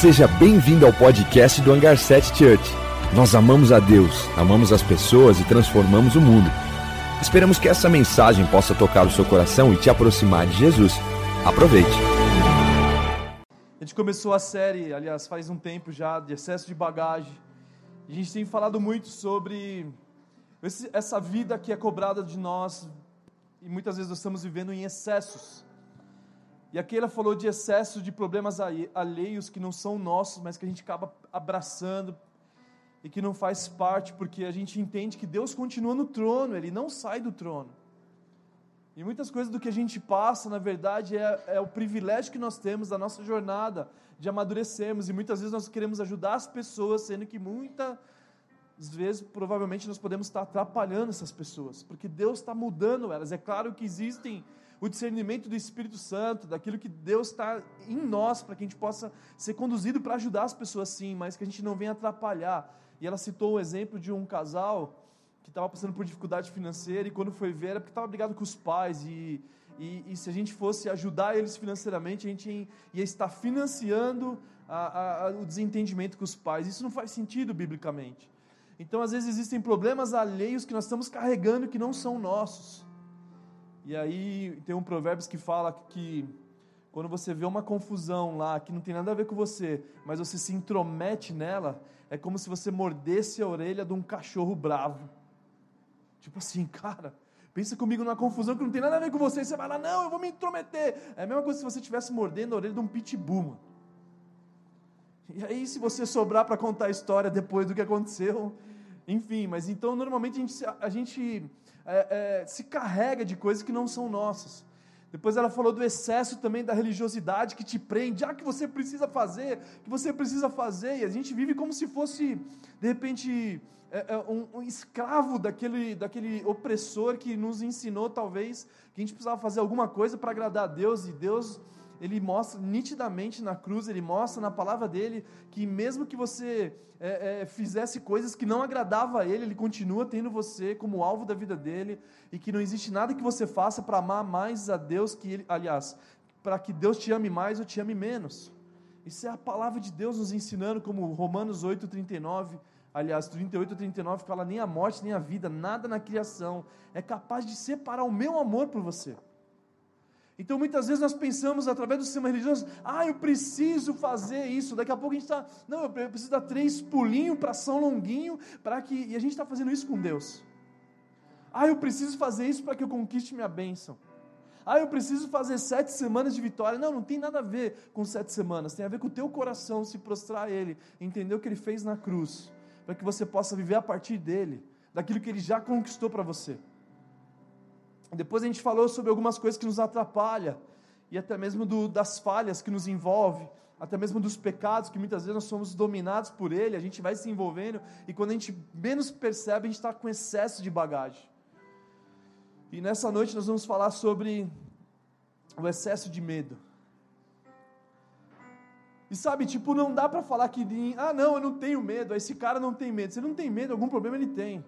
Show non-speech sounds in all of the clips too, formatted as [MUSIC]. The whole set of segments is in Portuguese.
Seja bem-vindo ao podcast do Hangar 7 Church. Nós amamos a Deus, amamos as pessoas e transformamos o mundo. Esperamos que essa mensagem possa tocar o seu coração e te aproximar de Jesus. Aproveite. A gente começou a série, aliás, faz um tempo já, de excesso de bagagem. A gente tem falado muito sobre essa vida que é cobrada de nós e muitas vezes nós estamos vivendo em excessos. E aqui ela falou de excesso de problemas alheios que não são nossos, mas que a gente acaba abraçando e que não faz parte, porque a gente entende que Deus continua no trono, Ele não sai do trono. E muitas coisas do que a gente passa, na verdade, é, é o privilégio que nós temos da nossa jornada de amadurecermos. E muitas vezes nós queremos ajudar as pessoas, sendo que muitas vezes, provavelmente, nós podemos estar atrapalhando essas pessoas, porque Deus está mudando elas. É claro que existem o discernimento do Espírito Santo, daquilo que Deus está em nós, para que a gente possa ser conduzido para ajudar as pessoas sim, mas que a gente não venha atrapalhar. E ela citou o exemplo de um casal que estava passando por dificuldade financeira e quando foi ver era porque estava brigado com os pais e, e, e, se a gente fosse ajudar eles financeiramente, a gente ia estar financiando a, a, o desentendimento com os pais. Isso não faz sentido biblicamente. Então, às vezes, existem problemas alheios que nós estamos carregando que não são nossos. E aí tem um provérbio que fala que quando você vê uma confusão lá que não tem nada a ver com você, mas você se intromete nela, é como se você mordesse a orelha de um cachorro bravo. Tipo assim, [LAUGHS] cara, pensa comigo numa confusão que não tem nada a ver com você, e você vai lá, não, eu vou me intrometer. É a mesma coisa se você estivesse mordendo a orelha de um pitbull. Mano. E aí, se você sobrar para contar a história depois do que aconteceu, enfim, mas então normalmente a gente, a gente é, é, se carrega de coisas que não são nossas. Depois ela falou do excesso também da religiosidade que te prende, ah, que você precisa fazer, que você precisa fazer, e a gente vive como se fosse, de repente, é, é, um, um, escravo daquele, daquele opressor que nos ensinou, talvez, que a gente precisava fazer alguma coisa para agradar a Deus, e Deus ele mostra nitidamente na cruz, ele mostra na palavra dele que mesmo que você é, é, fizesse coisas que não agradava a ele, ele continua tendo você como alvo da vida dele e que não existe nada que você faça para amar mais a Deus que ele, aliás, para que Deus te ame mais ou te ame menos. Isso é a palavra de Deus nos ensinando, como Romanos 8:39, aliás, 38 39 fala nem a morte nem a vida, nada na criação é capaz de separar o meu amor por você. Então muitas vezes nós pensamos através do sistema religioso, ah, eu preciso fazer isso. Daqui a pouco a gente está, não, eu preciso dar três pulinhos para São Longuinho, para que. E a gente está fazendo isso com Deus. Ah, eu preciso fazer isso para que eu conquiste minha bênção. Ah, eu preciso fazer sete semanas de vitória. Não, não tem nada a ver com sete semanas. Tem a ver com o teu coração se prostrar a Ele, entender o que Ele fez na cruz, para que você possa viver a partir dele, daquilo que Ele já conquistou para você. Depois a gente falou sobre algumas coisas que nos atrapalham, e até mesmo do, das falhas que nos envolve, até mesmo dos pecados que muitas vezes nós somos dominados por ele, a gente vai se envolvendo, e quando a gente menos percebe, a gente está com excesso de bagagem. E nessa noite nós vamos falar sobre o excesso de medo. E sabe, tipo, não dá para falar que, ah, não, eu não tenho medo, esse cara não tem medo. Ele não tem medo, algum problema ele tem.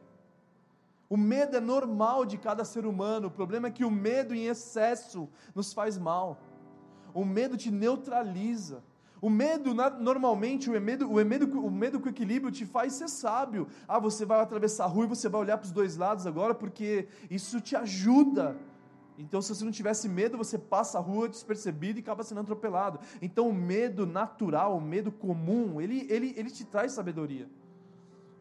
O medo é normal de cada ser humano. O problema é que o medo em excesso nos faz mal. O medo te neutraliza. O medo, normalmente, o medo, o medo, o medo com equilíbrio te faz ser sábio. Ah, você vai atravessar a rua e você vai olhar para os dois lados agora, porque isso te ajuda. Então, se você não tivesse medo, você passa a rua despercebido e acaba sendo atropelado. Então, o medo natural, o medo comum, ele, ele, ele te traz sabedoria.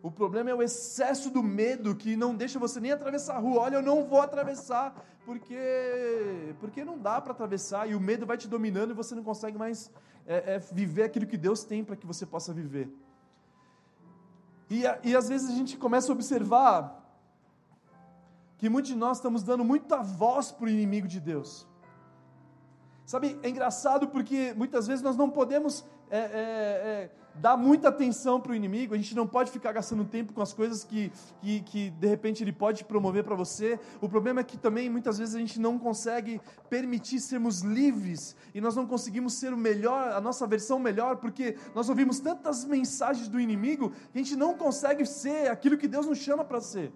O problema é o excesso do medo que não deixa você nem atravessar a rua. Olha, eu não vou atravessar porque porque não dá para atravessar e o medo vai te dominando e você não consegue mais é, é, viver aquilo que Deus tem para que você possa viver. E, e às vezes a gente começa a observar que muitos de nós estamos dando muita voz para o inimigo de Deus. Sabe, é engraçado porque muitas vezes nós não podemos é, é, é, dar muita atenção para o inimigo, a gente não pode ficar gastando tempo com as coisas que, que, que de repente ele pode promover para você. O problema é que também muitas vezes a gente não consegue permitir sermos livres e nós não conseguimos ser o melhor, a nossa versão melhor, porque nós ouvimos tantas mensagens do inimigo que a gente não consegue ser aquilo que Deus nos chama para ser.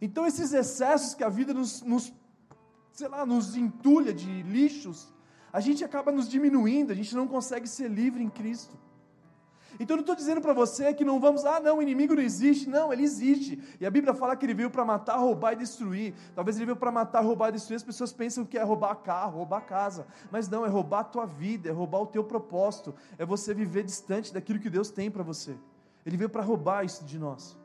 Então, esses excessos que a vida nos, nos sei lá, nos entulha de lixos, a gente acaba nos diminuindo, a gente não consegue ser livre em Cristo. Então eu não estou dizendo para você que não vamos, ah, não, o inimigo não existe. Não, ele existe. E a Bíblia fala que ele veio para matar, roubar e destruir. Talvez ele veio para matar, roubar e destruir. As pessoas pensam que é roubar carro, roubar casa. Mas não, é roubar a tua vida, é roubar o teu propósito. É você viver distante daquilo que Deus tem para você. Ele veio para roubar isso de nós.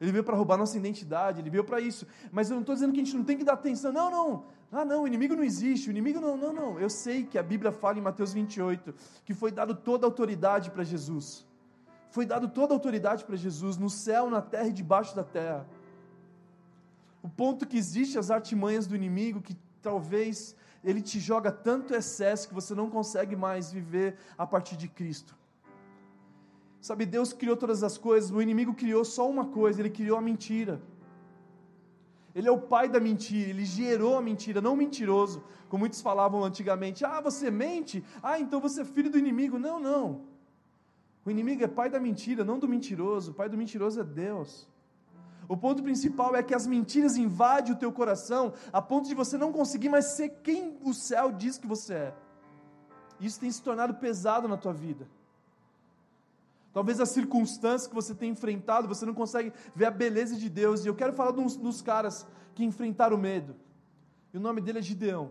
Ele veio para roubar nossa identidade, ele veio para isso. Mas eu não estou dizendo que a gente não tem que dar atenção. Não, não. Ah, não, o inimigo não existe. O inimigo não, não, não. Eu sei que a Bíblia fala em Mateus 28 que foi dado toda a autoridade para Jesus. Foi dado toda a autoridade para Jesus no céu, na terra e debaixo da terra. O ponto que existe as artimanhas do inimigo que talvez ele te joga tanto excesso que você não consegue mais viver a partir de Cristo. Sabe, Deus criou todas as coisas, o inimigo criou só uma coisa, ele criou a mentira. Ele é o pai da mentira, ele gerou a mentira, não o mentiroso, como muitos falavam antigamente. Ah, você mente? Ah, então você é filho do inimigo. Não, não. O inimigo é pai da mentira, não do mentiroso. O pai do mentiroso é Deus. O ponto principal é que as mentiras invadem o teu coração a ponto de você não conseguir mais ser quem o céu diz que você é. Isso tem se tornado pesado na tua vida. Talvez as circunstâncias que você tem enfrentado, você não consegue ver a beleza de Deus. E eu quero falar dos, dos caras que enfrentaram o medo. E o nome dele é Gideão.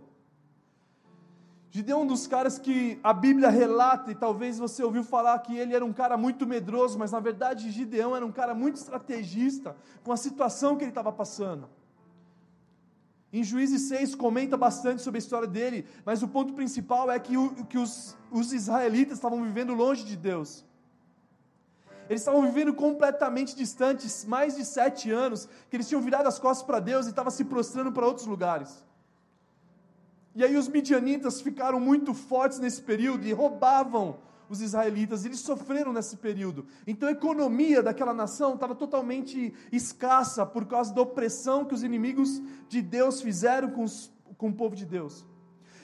Gideão é um dos caras que a Bíblia relata, e talvez você ouviu falar que ele era um cara muito medroso, mas na verdade Gideão era um cara muito estrategista com a situação que ele estava passando. Em Juízes 6 comenta bastante sobre a história dele, mas o ponto principal é que, o, que os, os israelitas estavam vivendo longe de Deus. Eles estavam vivendo completamente distantes, mais de sete anos, que eles tinham virado as costas para Deus e estavam se prostrando para outros lugares. E aí os midianitas ficaram muito fortes nesse período e roubavam os israelitas, eles sofreram nesse período. Então a economia daquela nação estava totalmente escassa por causa da opressão que os inimigos de Deus fizeram com, os, com o povo de Deus.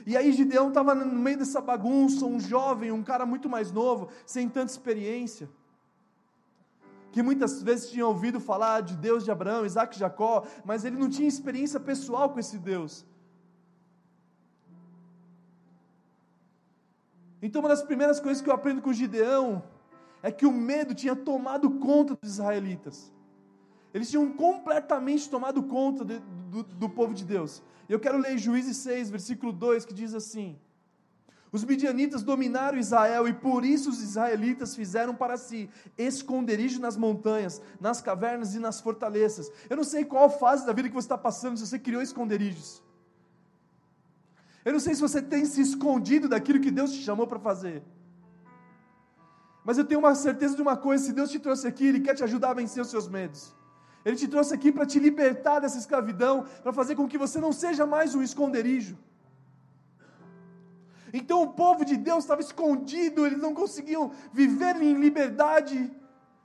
E aí Gideão estava no meio dessa bagunça, um jovem, um cara muito mais novo, sem tanta experiência. Que muitas vezes tinha ouvido falar de Deus de Abraão, Isaac e Jacó, mas ele não tinha experiência pessoal com esse Deus. Então, uma das primeiras coisas que eu aprendo com Gideão é que o medo tinha tomado conta dos israelitas. Eles tinham completamente tomado conta de, do, do povo de Deus. Eu quero ler Juízes 6, versículo 2, que diz assim: Os midianitas dominaram Israel e por isso os israelitas fizeram para si esconderijo nas montanhas, nas cavernas e nas fortalezas. Eu não sei qual fase da vida que você está passando, se você criou esconderijos. Eu não sei se você tem se escondido daquilo que Deus te chamou para fazer. Mas eu tenho uma certeza de uma coisa: se Deus te trouxe aqui, Ele quer te ajudar a vencer os seus medos. Ele te trouxe aqui para te libertar dessa escravidão, para fazer com que você não seja mais um esconderijo. Então o povo de Deus estava escondido, eles não conseguiam viver em liberdade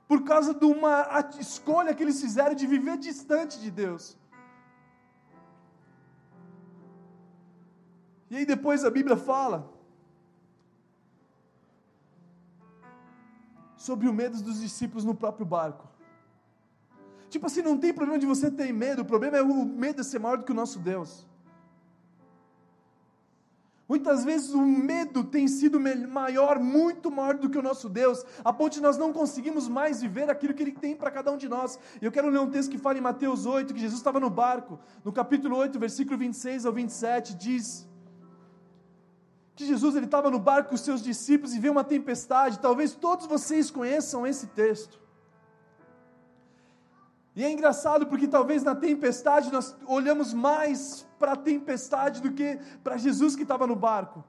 por causa de uma escolha que eles fizeram de viver distante de Deus. E aí depois a Bíblia fala sobre o medo dos discípulos no próprio barco. Tipo assim, não tem problema de você ter medo, o problema é o medo ser maior do que o nosso Deus. Muitas vezes o medo tem sido maior, muito maior do que o nosso Deus, a ponto de nós não conseguimos mais viver aquilo que Ele tem para cada um de nós. Eu quero ler um texto que fala em Mateus 8, que Jesus estava no barco, no capítulo 8, versículo 26 ao 27, diz: que Jesus ele estava no barco com os seus discípulos e veio uma tempestade. Talvez todos vocês conheçam esse texto. E é engraçado porque talvez na tempestade nós olhamos mais para a tempestade do que para Jesus que estava no barco.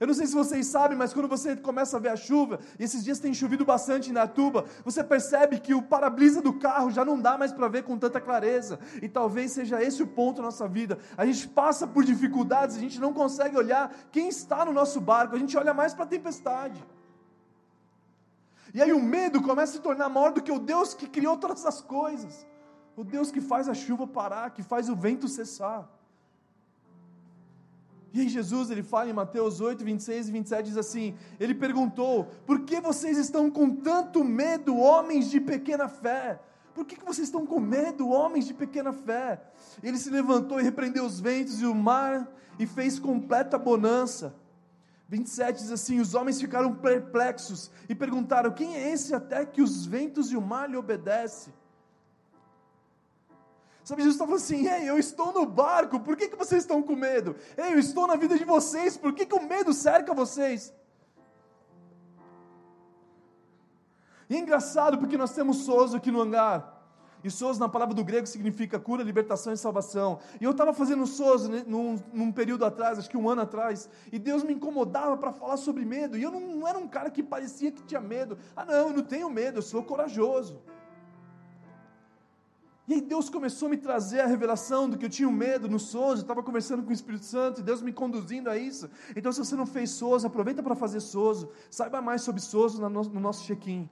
Eu não sei se vocês sabem, mas quando você começa a ver a chuva, e esses dias tem chovido bastante na tuba, você percebe que o para-brisa do carro já não dá mais para ver com tanta clareza. E talvez seja esse o ponto da nossa vida. A gente passa por dificuldades, a gente não consegue olhar quem está no nosso barco, a gente olha mais para a tempestade. E aí o medo começa a se tornar maior do que o Deus que criou todas as coisas. O Deus que faz a chuva parar, que faz o vento cessar. E aí Jesus, ele fala em Mateus 8, 26 e 27, diz assim, ele perguntou, por que vocês estão com tanto medo, homens de pequena fé? Por que, que vocês estão com medo, homens de pequena fé? Ele se levantou e repreendeu os ventos e o mar, e fez completa bonança. 27 diz assim: Os homens ficaram perplexos e perguntaram: Quem é esse até que os ventos e o mar lhe obedecem? Sabe, Jesus estava assim: Ei, eu estou no barco, por que, que vocês estão com medo? Ei, eu estou na vida de vocês, por que, que o medo cerca vocês? E é engraçado porque nós temos Souza aqui no hangar. E Souza, na palavra do grego, significa cura, libertação e salvação. E eu estava fazendo Souza num, num, período atrás, acho que um ano atrás, e Deus me incomodava para falar sobre medo. E eu não, não, era um cara que parecia que tinha medo. Ah, não, eu não tenho medo, eu sou corajoso. E aí Deus começou a me trazer a revelação do que eu tinha medo no Souza. Estava conversando com o Espírito Santo e Deus me conduzindo a isso. Então, se você não fez Souza, aproveita para fazer Souza. Saiba mais sobre Souza no nosso check-in.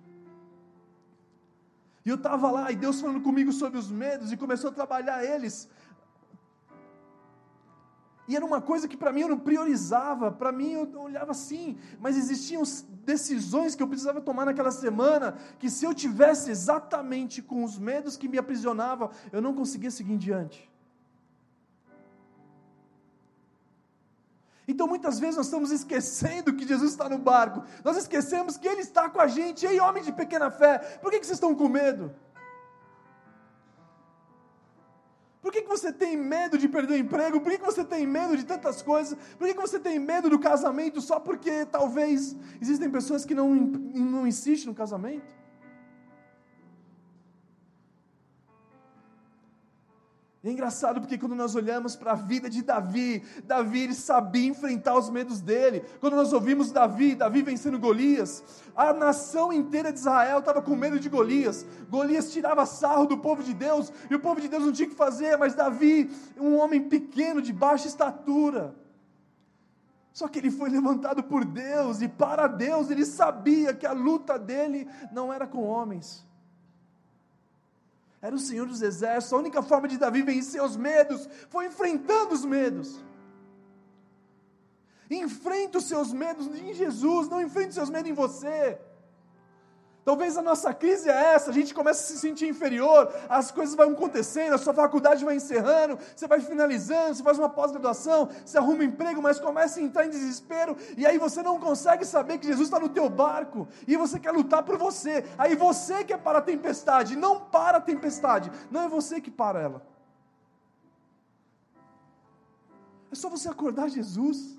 E eu estava lá, e Deus falando comigo sobre os medos, e começou a trabalhar eles. E era uma coisa que para mim eu não priorizava, para mim eu olhava assim, mas existiam decisões que eu precisava tomar naquela semana, que se eu tivesse exatamente com os medos que me aprisionavam, eu não conseguia seguir em diante. Então muitas vezes nós estamos esquecendo que Jesus está no barco, nós esquecemos que Ele está com a gente. Ei, homem de pequena fé, por que, que vocês estão com medo? Por que, que você tem medo de perder o emprego? Por que, que você tem medo de tantas coisas? Por que, que você tem medo do casamento só porque talvez existem pessoas que não, não insistem no casamento? É engraçado porque quando nós olhamos para a vida de Davi, Davi sabia enfrentar os medos dele. Quando nós ouvimos Davi, Davi vencendo Golias, a nação inteira de Israel estava com medo de Golias. Golias tirava sarro do povo de Deus e o povo de Deus não tinha o que fazer, mas Davi, um homem pequeno, de baixa estatura, só que ele foi levantado por Deus e para Deus ele sabia que a luta dele não era com homens era o Senhor dos Exércitos. A única forma de Davi vencer os medos foi enfrentando os medos. Enfrenta os seus medos em Jesus, não enfrente os seus medos em você. Talvez a nossa crise é essa, a gente começa a se sentir inferior, as coisas vão acontecendo, a sua faculdade vai encerrando, você vai finalizando, você faz uma pós-graduação, você arruma um emprego, mas começa a entrar em desespero, e aí você não consegue saber que Jesus está no teu barco, e você quer lutar por você, aí você quer parar a tempestade, não para a tempestade, não é você que para ela. É só você acordar Jesus.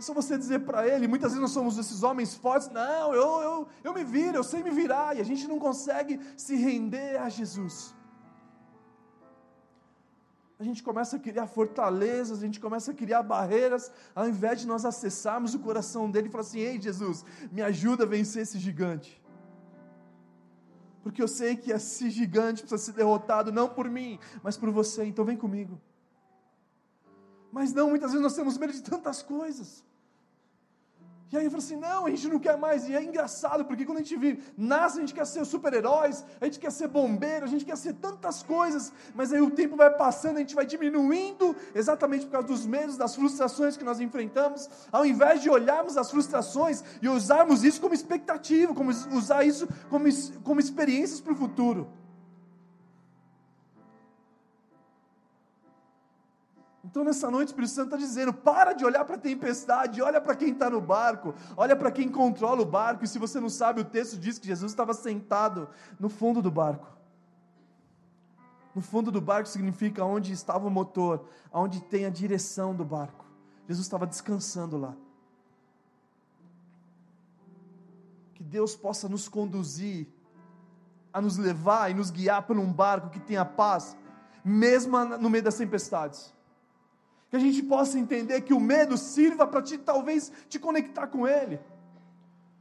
É só você dizer para ele, muitas vezes nós somos esses homens fortes, não, eu, eu, eu me viro, eu sei me virar, e a gente não consegue se render a Jesus. A gente começa a criar fortalezas, a gente começa a criar barreiras, ao invés de nós acessarmos o coração dele e falar assim: Ei Jesus, me ajuda a vencer esse gigante. Porque eu sei que esse gigante precisa ser derrotado não por mim, mas por você, então vem comigo. Mas não, muitas vezes nós temos medo de tantas coisas. E aí eu falei assim, não, a gente não quer mais. E é engraçado, porque quando a gente vive, nasce, a gente quer ser super-heróis, a gente quer ser bombeiro, a gente quer ser tantas coisas, mas aí o tempo vai passando, a gente vai diminuindo, exatamente por causa dos medos, das frustrações que nós enfrentamos, ao invés de olharmos as frustrações e usarmos isso como expectativa, como usar isso como, como experiências para o futuro. Então, nessa noite, o Espírito Santo está dizendo: para de olhar para a tempestade, olha para quem está no barco, olha para quem controla o barco. E se você não sabe, o texto diz que Jesus estava sentado no fundo do barco. No fundo do barco significa onde estava o motor, onde tem a direção do barco. Jesus estava descansando lá. Que Deus possa nos conduzir, a nos levar e nos guiar por um barco que tenha paz, mesmo no meio das tempestades que a gente possa entender que o medo sirva para te talvez te conectar com Ele.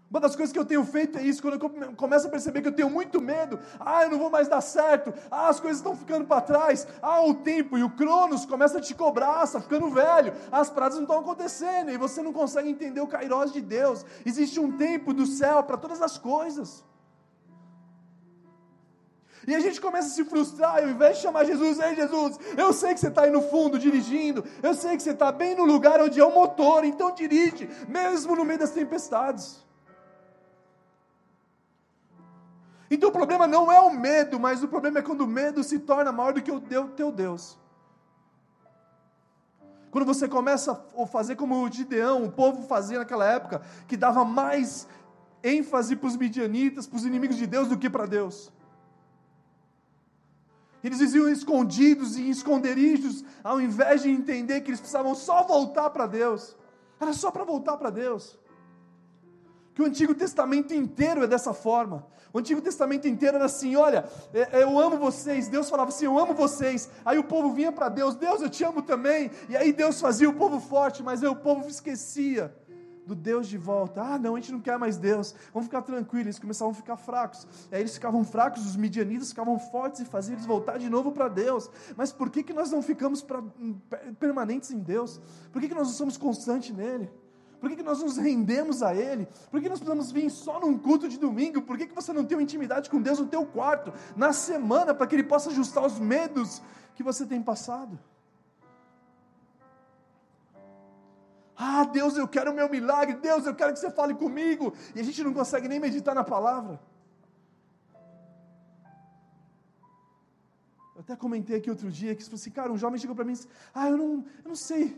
Uma das coisas que eu tenho feito é isso, quando eu começo a perceber que eu tenho muito medo, ah, eu não vou mais dar certo, ah, as coisas estão ficando para trás, ah, o tempo e o Cronos começa a te cobrar, está ficando velho, as pradas não estão acontecendo, e você não consegue entender o Kairos de Deus. Existe um tempo do céu para todas as coisas. E a gente começa a se frustrar, ao invés de chamar Jesus, ei Jesus, eu sei que você está aí no fundo dirigindo, eu sei que você está bem no lugar onde é o motor, então dirige, mesmo no meio das tempestades. Então o problema não é o medo, mas o problema é quando o medo se torna maior do que o teu Deus. Quando você começa a fazer como o Gideão, o povo fazia naquela época, que dava mais ênfase para os midianitas, para os inimigos de Deus, do que para Deus. Eles viviam escondidos e em esconderijos, ao invés de entender que eles precisavam só voltar para Deus. Era só para voltar para Deus. Que o Antigo Testamento inteiro é dessa forma. O Antigo Testamento inteiro era assim: olha, é, é, eu amo vocês. Deus falava assim: eu amo vocês. Aí o povo vinha para Deus: Deus, eu te amo também. E aí Deus fazia o povo forte, mas aí o povo esquecia do Deus de volta. Ah, não, a gente não quer mais Deus. Vamos ficar tranquilos. Eles começavam a ficar fracos. E aí eles ficavam fracos, os midianitas ficavam fortes e faziam eles voltar de novo para Deus. Mas por que, que nós não ficamos pra, permanentes em Deus? Por que, que nós não somos constantes nele? Por que, que nós nos rendemos a Ele? Por que nós precisamos vir só num culto de domingo? Por que, que você não tem uma intimidade com Deus no teu quarto, na semana, para que Ele possa ajustar os medos que você tem passado? Ah, Deus, eu quero o meu milagre. Deus, eu quero que você fale comigo. E a gente não consegue nem meditar na palavra. Eu até comentei aqui outro dia que assim, cara, um jovem chegou para mim e disse: Ah, eu não, eu não sei.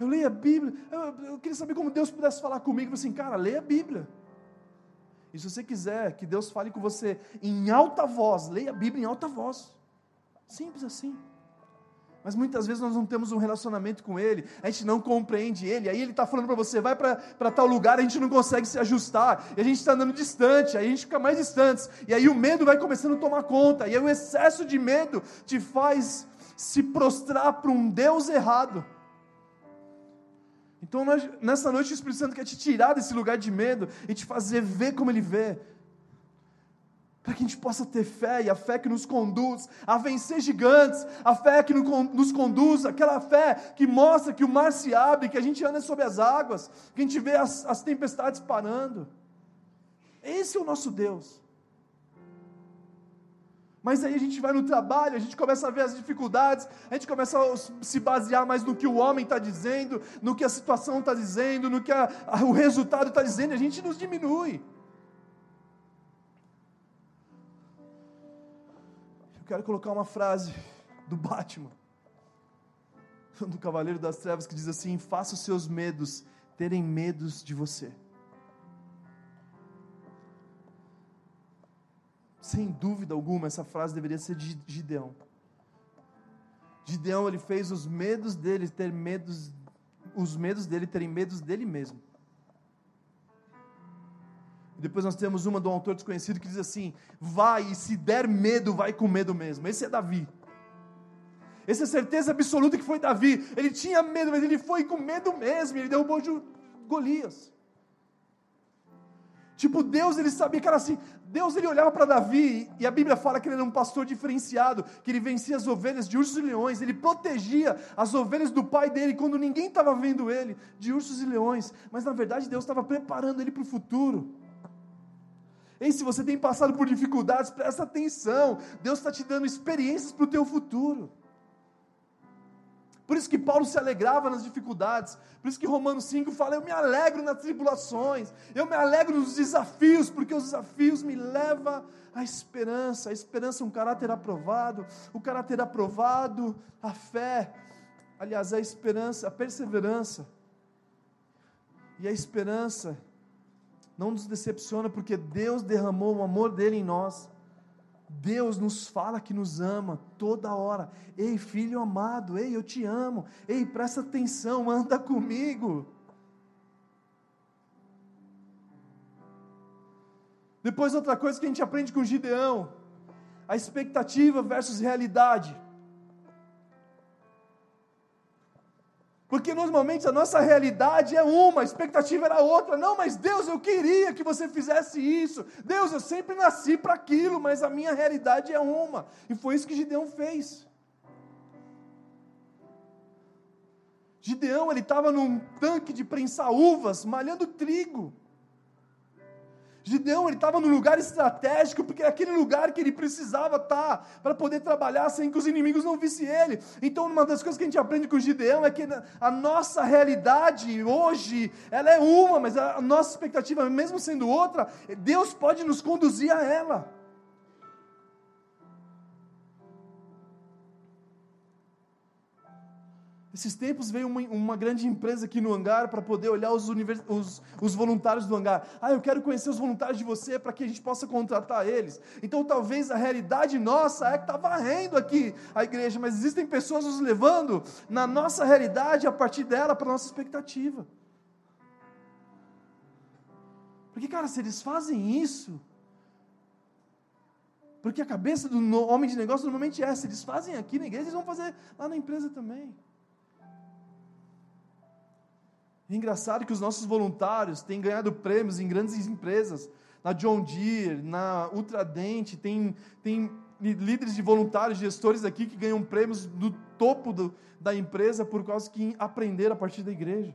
Eu leio a Bíblia. Eu, eu, queria saber como Deus pudesse falar comigo. Eu falei assim, cara, leia a Bíblia. E se você quiser que Deus fale com você em alta voz, leia a Bíblia em alta voz. Simples assim. Mas muitas vezes nós não temos um relacionamento com Ele, a gente não compreende Ele, aí Ele está falando para você, vai para tal lugar, a gente não consegue se ajustar, e a gente está andando distante, aí a gente fica mais distante, e aí o medo vai começando a tomar conta, e aí o excesso de medo te faz se prostrar para um Deus errado. Então, nós, nessa noite, o Espírito Santo quer te tirar desse lugar de medo e te fazer ver como Ele vê. Para que a gente possa ter fé, e a fé que nos conduz a vencer gigantes, a fé que nos conduz, aquela fé que mostra que o mar se abre, que a gente anda sobre as águas, que a gente vê as, as tempestades parando. Esse é o nosso Deus. Mas aí a gente vai no trabalho, a gente começa a ver as dificuldades, a gente começa a se basear mais no que o homem está dizendo, no que a situação está dizendo, no que a, a, o resultado está dizendo, e a gente nos diminui. Quero colocar uma frase do Batman, do Cavaleiro das Trevas, que diz assim: Faça os seus medos terem medos de você. sem dúvida alguma, essa frase deveria ser de Gideão. Gideão, ele fez os medos dele ter medos, os medos dele terem medos dele mesmo. Depois nós temos uma do autor desconhecido que diz assim: vai e se der medo, vai com medo mesmo. Esse é Davi. Essa é certeza absoluta que foi Davi. Ele tinha medo, mas ele foi com medo mesmo. Ele derrubou Golias. Tipo, Deus, ele sabia que era assim. Deus, ele olhava para Davi, e a Bíblia fala que ele era um pastor diferenciado, que ele vencia as ovelhas de ursos e leões, ele protegia as ovelhas do pai dele, quando ninguém estava vendo ele, de ursos e leões. Mas na verdade, Deus estava preparando ele para o futuro. Ei, se você tem passado por dificuldades, presta atenção. Deus está te dando experiências para o teu futuro. Por isso que Paulo se alegrava nas dificuldades. Por isso que Romanos 5 fala: Eu me alegro nas tribulações, eu me alegro nos desafios, porque os desafios me levam à esperança. A esperança é um caráter aprovado, o caráter aprovado, a fé. Aliás, a esperança, a perseverança. E a esperança não nos decepciona, porque Deus derramou o amor dele em nós. Deus nos fala que nos ama toda hora. Ei, filho amado, ei, eu te amo. Ei, presta atenção, anda comigo. Depois, outra coisa que a gente aprende com Gideão: a expectativa versus realidade. Porque normalmente a nossa realidade é uma, a expectativa era outra. Não, mas Deus, eu queria que você fizesse isso. Deus, eu sempre nasci para aquilo, mas a minha realidade é uma. E foi isso que Gideão fez. Gideão, ele estava num tanque de prensar uvas, malhando trigo. Gideão ele estava no lugar estratégico, porque era aquele lugar que ele precisava estar tá, para poder trabalhar sem que os inimigos não vissem ele. Então, uma das coisas que a gente aprende com Gideão é que a nossa realidade hoje, ela é uma, mas a nossa expectativa, mesmo sendo outra, Deus pode nos conduzir a ela. Esses tempos veio uma, uma, grande empresa aqui no hangar para poder olhar os, os, os, voluntários do hangar. Ah, eu quero conhecer os voluntários de você para que a gente possa contratar eles. Então talvez a realidade nossa é que está varrendo aqui a igreja, mas existem pessoas nos levando na nossa realidade a partir dela para a nossa expectativa. Porque, cara, se eles fazem isso, porque a cabeça do homem de negócio normalmente é essa, eles fazem aqui na igreja, eles vão fazer lá na empresa também. É engraçado que os nossos voluntários têm ganhado prêmios em grandes empresas, na John Deere, na Ultradente, tem, tem líderes de voluntários, gestores aqui que ganham prêmios do topo do, da empresa por causa que aprenderam a partir da igreja.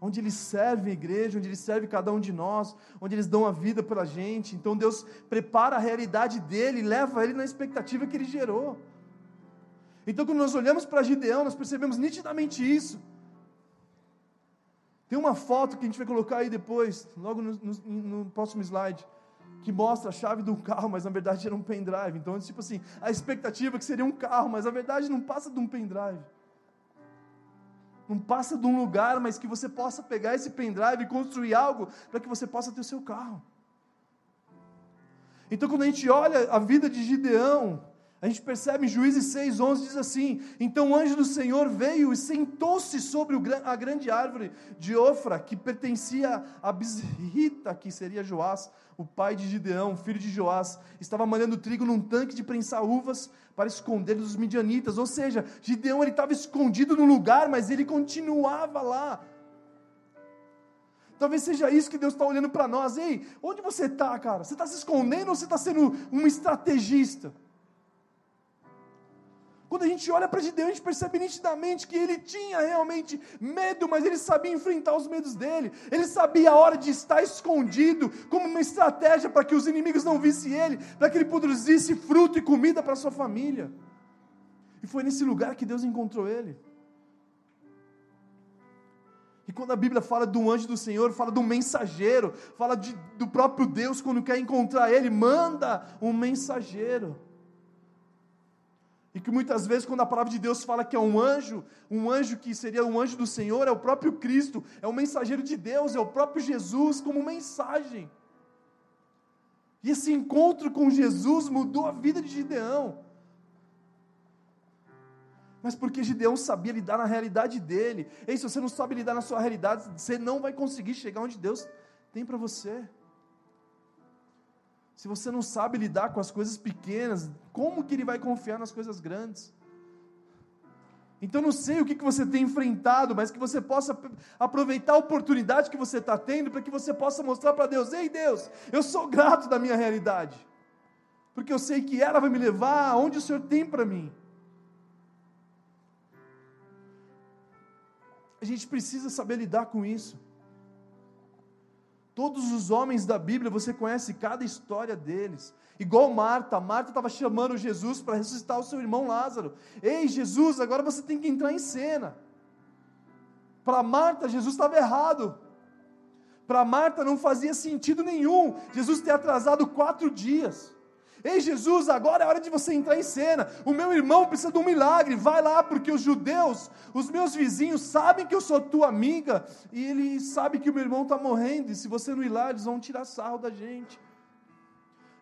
Onde eles servem a igreja, onde eles servem cada um de nós, onde eles dão a vida pela gente. Então Deus prepara a realidade dele leva ele na expectativa que ele gerou. Então, quando nós olhamos para Gideão, nós percebemos nitidamente isso. Tem uma foto que a gente vai colocar aí depois, logo no, no, no próximo slide, que mostra a chave do carro, mas na verdade era um pendrive. Então, tipo assim, a expectativa é que seria um carro, mas na verdade não passa de um pendrive. Não passa de um lugar, mas que você possa pegar esse pendrive e construir algo para que você possa ter o seu carro. Então, quando a gente olha a vida de Gideão, a gente percebe em Juízes 6,11 diz assim: Então o anjo do Senhor veio e sentou-se sobre a grande árvore de Ofra, que pertencia a Bisrita, que seria Joás, o pai de Gideão, filho de Joás. Estava malhando trigo num tanque de prensar uvas para esconder dos midianitas. Ou seja, Gideão ele estava escondido no lugar, mas ele continuava lá. Talvez seja isso que Deus está olhando para nós. Ei, onde você está, cara? Você está se escondendo ou você está sendo um estrategista? Quando a gente olha para Gideão, a gente percebe nitidamente que ele tinha realmente medo, mas ele sabia enfrentar os medos dele. Ele sabia a hora de estar escondido, como uma estratégia para que os inimigos não vissem ele, para que ele produzisse fruto e comida para sua família. E foi nesse lugar que Deus encontrou ele. E quando a Bíblia fala do anjo do Senhor, fala do mensageiro, fala de, do próprio Deus, quando quer encontrar ele, manda um mensageiro. E que muitas vezes, quando a palavra de Deus fala que é um anjo, um anjo que seria um anjo do Senhor, é o próprio Cristo, é o mensageiro de Deus, é o próprio Jesus como mensagem. E esse encontro com Jesus mudou a vida de Gideão. Mas porque Gideão sabia lidar na realidade dele. E se você não sabe lidar na sua realidade, você não vai conseguir chegar onde Deus tem para você. Se você não sabe lidar com as coisas pequenas, como que ele vai confiar nas coisas grandes? Então não sei o que, que você tem enfrentado, mas que você possa aproveitar a oportunidade que você está tendo para que você possa mostrar para Deus: Ei Deus, eu sou grato da minha realidade, porque eu sei que ela vai me levar aonde o Senhor tem para mim. A gente precisa saber lidar com isso. Todos os homens da Bíblia, você conhece cada história deles. Igual Marta, Marta estava chamando Jesus para ressuscitar o seu irmão Lázaro. Ei, Jesus, agora você tem que entrar em cena. Para Marta, Jesus estava errado. Para Marta não fazia sentido nenhum Jesus ter atrasado quatro dias. Ei Jesus, agora é hora de você entrar em cena. O meu irmão precisa de um milagre. Vai lá, porque os judeus, os meus vizinhos, sabem que eu sou tua amiga. E ele sabe que o meu irmão está morrendo. E se você não ir lá, eles vão tirar sarro da gente.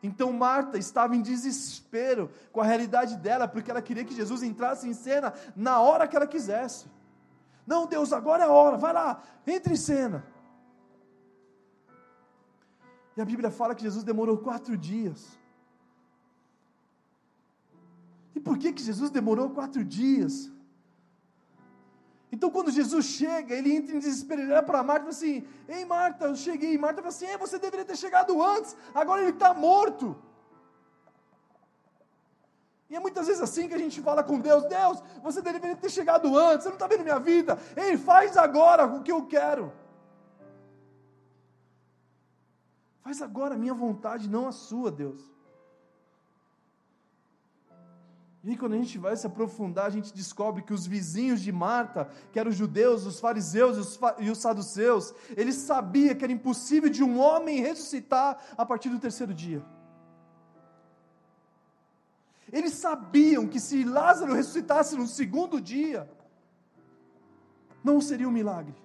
Então Marta estava em desespero com a realidade dela, porque ela queria que Jesus entrasse em cena na hora que ela quisesse. Não, Deus, agora é a hora, vai lá, entre em cena. E a Bíblia fala que Jesus demorou quatro dias. E por que, que Jesus demorou quatro dias? Então, quando Jesus chega, ele entra em desespero, ele olha para Marta e fala assim: Ei, Marta, eu cheguei. E Marta fala assim: Ei, você deveria ter chegado antes, agora ele está morto. E é muitas vezes assim que a gente fala com Deus: Deus, você deveria ter chegado antes, você não está vendo minha vida. Ei, faz agora o que eu quero. Faz agora a minha vontade, não a sua, Deus. E quando a gente vai se aprofundar, a gente descobre que os vizinhos de Marta, que eram os judeus, os fariseus e os, e os saduceus, eles sabiam que era impossível de um homem ressuscitar a partir do terceiro dia. Eles sabiam que se Lázaro ressuscitasse no segundo dia, não seria um milagre.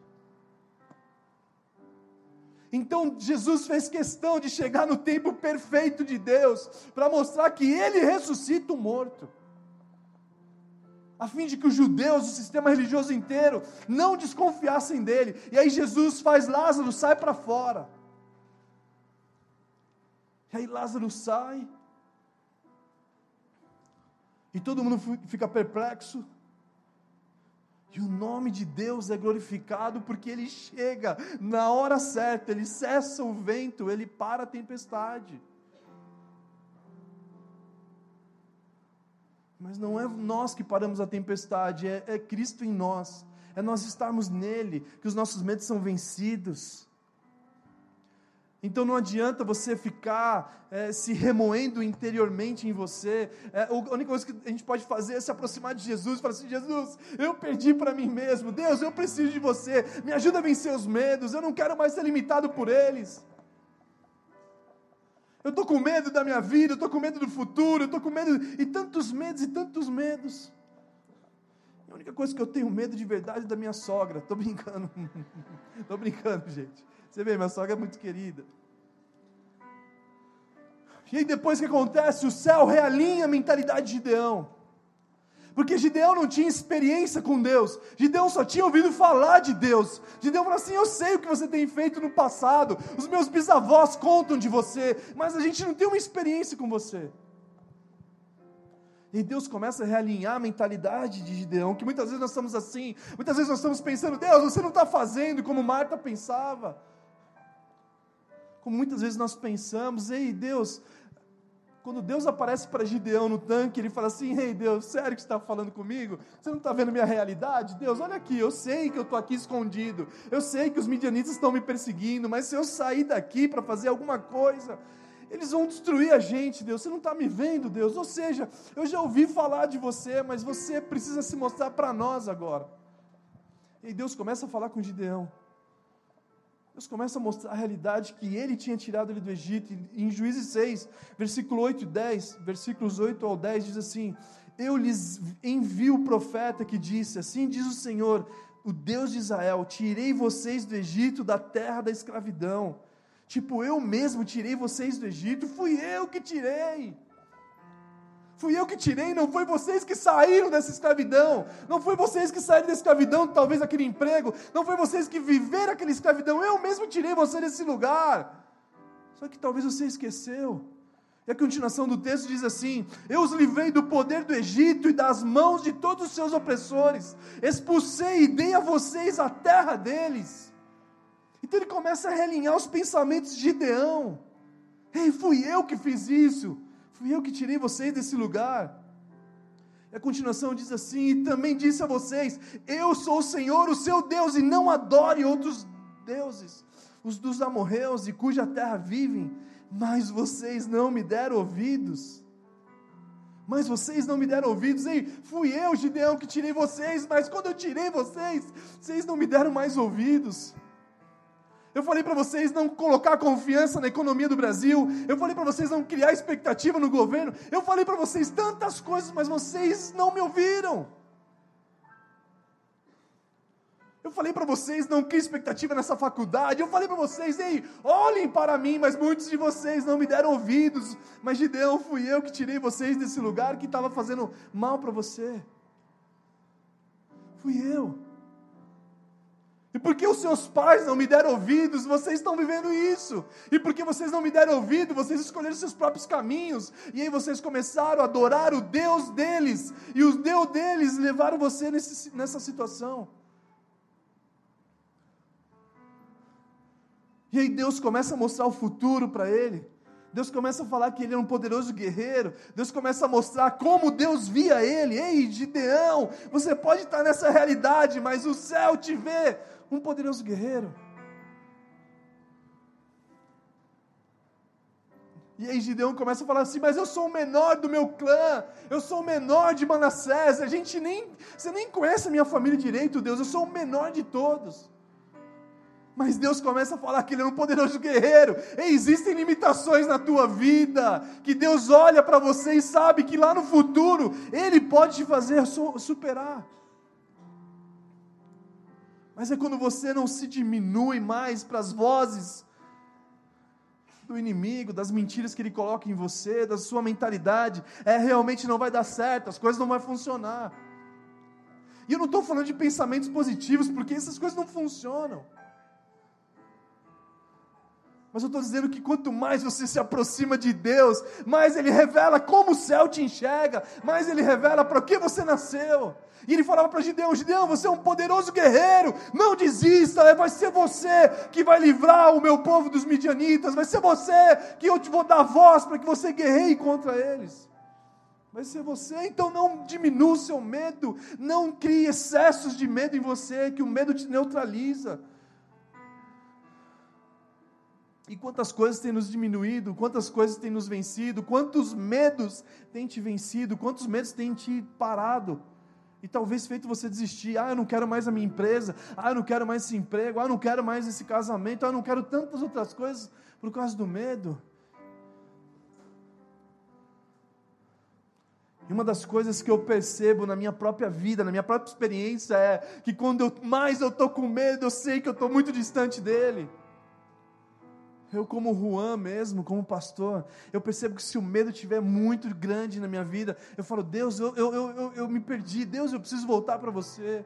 Então Jesus fez questão de chegar no tempo perfeito de Deus para mostrar que ele ressuscita o morto. A fim de que os judeus, o sistema religioso inteiro, não desconfiassem dele. E aí Jesus faz Lázaro sai para fora. E aí Lázaro sai. E todo mundo fica perplexo. E o nome de Deus é glorificado porque ele chega na hora certa, ele cessa o vento, ele para a tempestade. Mas não é nós que paramos a tempestade, é, é Cristo em nós, é nós estarmos nele, que os nossos medos são vencidos. Então não adianta você ficar é, se remoendo interiormente em você. É, a única coisa que a gente pode fazer é se aproximar de Jesus e falar assim: Jesus, eu perdi para mim mesmo. Deus, eu preciso de você. Me ajuda a vencer os medos. Eu não quero mais ser limitado por eles. Eu estou com medo da minha vida, eu estou com medo do futuro, eu estou com medo. E tantos medos e tantos medos. A única coisa que eu tenho medo de verdade é da minha sogra. Estou brincando. [LAUGHS] Estou brincando, gente. Você vê, minha sogra é muito querida. E aí depois que acontece, o céu realinha a mentalidade de Gideão. Porque Gideão não tinha experiência com Deus. Gideão só tinha ouvido falar de Deus. Gideão falou assim: Eu sei o que você tem feito no passado. Os meus bisavós contam de você. Mas a gente não tem uma experiência com você. E Deus começa a realinhar a mentalidade de Gideão, que muitas vezes nós estamos assim, muitas vezes nós estamos pensando, Deus, você não está fazendo como Marta pensava como muitas vezes nós pensamos, ei Deus, quando Deus aparece para Gideão no tanque, ele fala assim: Ei Deus, sério que você está falando comigo? Você não está vendo minha realidade? Deus, olha aqui, eu sei que eu estou aqui escondido, eu sei que os midianitas estão me perseguindo, mas se eu sair daqui para fazer alguma coisa, eles vão destruir a gente, Deus. Você não está me vendo, Deus? Ou seja, eu já ouvi falar de você, mas você precisa se mostrar para nós agora. E Deus começa a falar com Gideão. Deus começa a mostrar a realidade que ele tinha tirado ele do Egito. Em Juízes 6, versículo 8 e 10, versículos 8 ao 10, diz assim: Eu lhes envio o profeta que disse: Assim diz o Senhor, o Deus de Israel: Tirei vocês do Egito, da terra da escravidão. Tipo, eu mesmo tirei vocês do Egito, fui eu que tirei. Fui eu que tirei, não foi vocês que saíram dessa escravidão. Não foi vocês que saíram da escravidão, talvez daquele emprego. Não foi vocês que viveram aquela escravidão. Eu mesmo tirei você desse lugar. Só que talvez você esqueceu. E a continuação do texto diz assim: Eu os livrei do poder do Egito e das mãos de todos os seus opressores. Expulsei e dei a vocês a terra deles. Então ele começa a realinhar os pensamentos de Gideão. Ei, fui eu que fiz isso. Fui eu que tirei vocês desse lugar. E a continuação diz assim: E também disse a vocês: Eu sou o Senhor, o seu Deus, e não adore outros deuses, os dos amorreus e cuja terra vivem, mas vocês não me deram ouvidos. Mas vocês não me deram ouvidos, ei, fui eu, Gideão, que tirei vocês, mas quando eu tirei vocês, vocês não me deram mais ouvidos. Eu falei para vocês não colocar confiança na economia do Brasil. Eu falei para vocês não criar expectativa no governo. Eu falei para vocês tantas coisas, mas vocês não me ouviram. Eu falei para vocês não criar expectativa nessa faculdade. Eu falei para vocês, ei, olhem para mim, mas muitos de vocês não me deram ouvidos. Mas Gideão, fui eu que tirei vocês desse lugar que estava fazendo mal para você. Fui eu. E porque os seus pais não me deram ouvidos, vocês estão vivendo isso. E porque vocês não me deram ouvido, vocês escolheram seus próprios caminhos. E aí vocês começaram a adorar o Deus deles. E os Deus deles levaram você nesse, nessa situação. E aí Deus começa a mostrar o futuro para ele. Deus começa a falar que ele é um poderoso guerreiro. Deus começa a mostrar como Deus via ele. Ei, Gideão, você pode estar nessa realidade, mas o céu te vê um poderoso guerreiro. E aí Gideão começa a falar assim: Mas eu sou o menor do meu clã, eu sou o menor de Manassés, a gente nem, você nem conhece a minha família direito, Deus, eu sou o menor de todos. Mas Deus começa a falar que Ele é um poderoso guerreiro. Existem limitações na tua vida. Que Deus olha para você e sabe que lá no futuro Ele pode te fazer superar. Mas é quando você não se diminui mais para as vozes do inimigo, das mentiras que ele coloca em você, da sua mentalidade. É realmente não vai dar certo, as coisas não vão funcionar. E eu não estou falando de pensamentos positivos, porque essas coisas não funcionam. Mas eu estou dizendo que quanto mais você se aproxima de Deus, mais Ele revela como o céu te enxerga, mais Ele revela para que você nasceu. E ele falava para Gideão: Gideão, você é um poderoso guerreiro, não desista, vai ser você que vai livrar o meu povo dos midianitas, vai ser você que eu te vou dar voz para que você guerreie contra eles. Vai ser você, então não diminua o seu medo, não crie excessos de medo em você, que o medo te neutraliza. E quantas coisas têm nos diminuído, quantas coisas têm nos vencido, quantos medos têm te vencido, quantos medos têm te parado. E talvez feito você desistir, ah, eu não quero mais a minha empresa, ah, eu não quero mais esse emprego, ah, eu não quero mais esse casamento, ah, eu não quero tantas outras coisas por causa do medo. E uma das coisas que eu percebo na minha própria vida, na minha própria experiência, é que quando eu, mais eu estou com medo, eu sei que eu estou muito distante dele. Eu, como Juan mesmo, como pastor, eu percebo que se o medo estiver muito grande na minha vida, eu falo, Deus, eu, eu, eu, eu me perdi, Deus, eu preciso voltar para você.